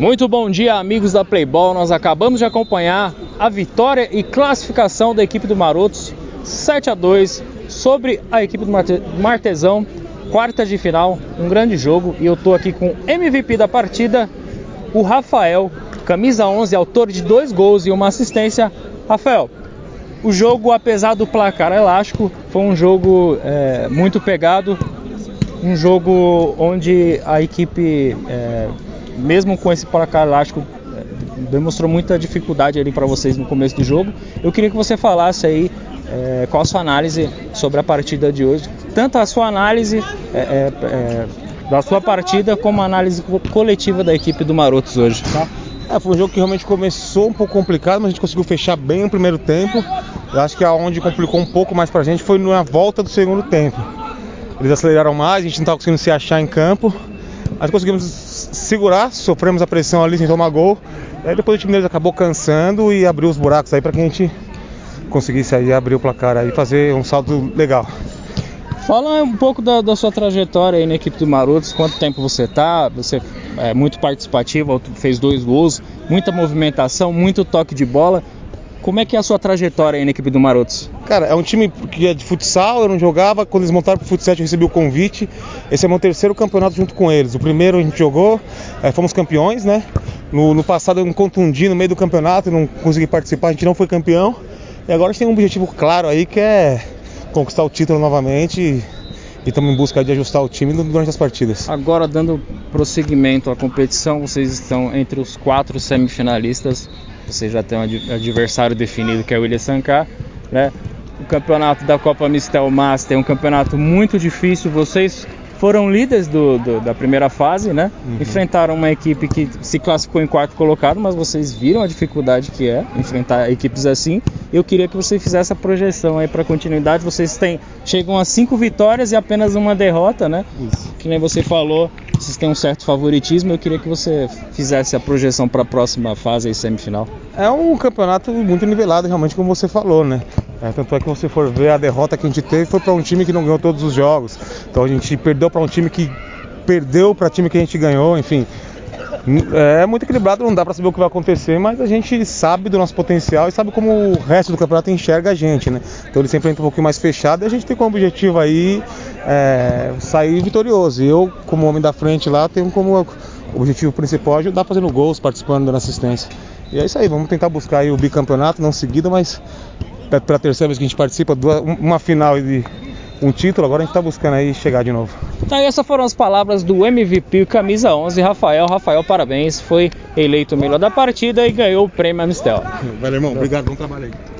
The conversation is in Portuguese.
Muito bom dia, amigos da Playball. Nós acabamos de acompanhar a vitória e classificação da equipe do Marotos 7 a 2 sobre a equipe do Martesão, quarta de final, um grande jogo. E eu tô aqui com o MVP da partida, o Rafael, camisa 11, autor de dois gols e uma assistência. Rafael, o jogo, apesar do placar elástico, foi um jogo é, muito pegado, um jogo onde a equipe, é, mesmo com esse placar elástico, é, demonstrou muita dificuldade ali para vocês no começo do jogo. Eu queria que você falasse aí é, qual a sua análise sobre a partida de hoje, tanto a sua análise é, é, da sua partida como a análise coletiva da equipe do Marotos hoje. Tá? É, foi um jogo que realmente começou um pouco complicado, mas a gente conseguiu fechar bem no primeiro tempo. Eu acho que aonde complicou um pouco mais pra gente foi na volta do segundo tempo. Eles aceleraram mais, a gente não estava conseguindo se achar em campo. Mas conseguimos segurar, sofremos a pressão ali sem tomar gol. Aí depois o time deles acabou cansando e abriu os buracos aí para que a gente conseguisse aí abrir o placar e fazer um salto legal. Fala um pouco da, da, sua trajetória aí na equipe do Marotos, quanto tempo você tá, você é muito participativo, fez dois gols, muita movimentação, muito toque de bola. Como é que é a sua trajetória aí na equipe do Marotos? Cara, é um time que é de futsal, eu não jogava, quando eles montaram pro futsal eu recebi o convite. Esse é meu terceiro campeonato junto com eles. O primeiro a gente jogou, é, fomos campeões, né? No, no, passado eu me contundi no meio do campeonato, não consegui participar, a gente não foi campeão. E agora a gente tem um objetivo claro aí que é conquistar o título novamente e estamos em busca de ajustar o time durante as partidas. Agora, dando prosseguimento à competição, vocês estão entre os quatro semifinalistas você já tem um adversário definido que é o William Sankar, né? O campeonato da Copa Mistel Master é um campeonato muito difícil. Vocês foram líderes do, do, da primeira fase, né? Uhum. Enfrentaram uma equipe que se classificou em quarto colocado, mas vocês viram a dificuldade que é enfrentar equipes assim. Eu queria que você fizesse a projeção aí para continuidade. Vocês têm chegam a cinco vitórias e apenas uma derrota, né? Isso. Que nem você falou, vocês têm um certo favoritismo. Eu queria que você fizesse a projeção para a próxima fase e semifinal. É um campeonato muito nivelado, realmente, como você falou, né? É, tanto é que você for ver a derrota que a gente teve foi para um time que não ganhou todos os jogos. Então a gente perdeu para um time que perdeu para time que a gente ganhou, enfim. É muito equilibrado, não dá para saber o que vai acontecer, mas a gente sabe do nosso potencial e sabe como o resto do campeonato enxerga a gente, né? Então ele sempre entra um pouquinho mais fechado e a gente tem como objetivo aí é, sair vitorioso. E eu, como homem da frente lá, tenho como objetivo principal ajudar fazendo gols, participando, dando assistência. E é isso aí, vamos tentar buscar o bicampeonato, não seguido, mas pela terceira vez que a gente participa, uma final e um título, agora a gente está buscando aí chegar de novo. Então essas foram as palavras do MVP Camisa 11, Rafael. Rafael, parabéns, foi eleito o melhor da partida e ganhou o prêmio Amistel. Valeu, irmão. Obrigado, bom trabalho aí.